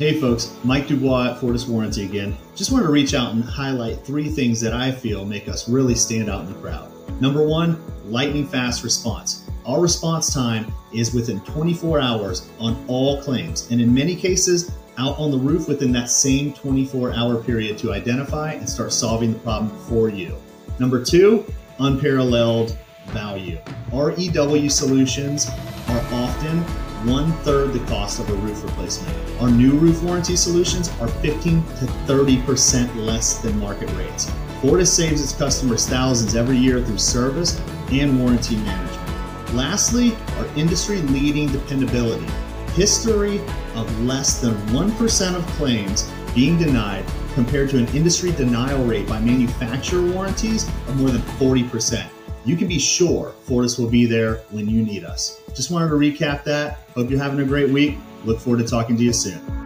Hey folks, Mike Dubois at Fortis Warranty again. Just wanted to reach out and highlight three things that I feel make us really stand out in the crowd. Number one, lightning fast response. Our response time is within 24 hours on all claims, and in many cases, out on the roof within that same 24 hour period to identify and start solving the problem for you. Number two, unparalleled value. Our EW solutions are often one third the cost of a roof replacement. Our new roof warranty solutions are 15 to 30% less than market rates. Fortis saves its customers thousands every year through service and warranty management. Lastly, our industry leading dependability. History of less than 1% of claims being denied compared to an industry denial rate by manufacturer warranties of more than 40% you can be sure Fortis will be there when you need us. Just wanted to recap that. Hope you're having a great week. Look forward to talking to you soon.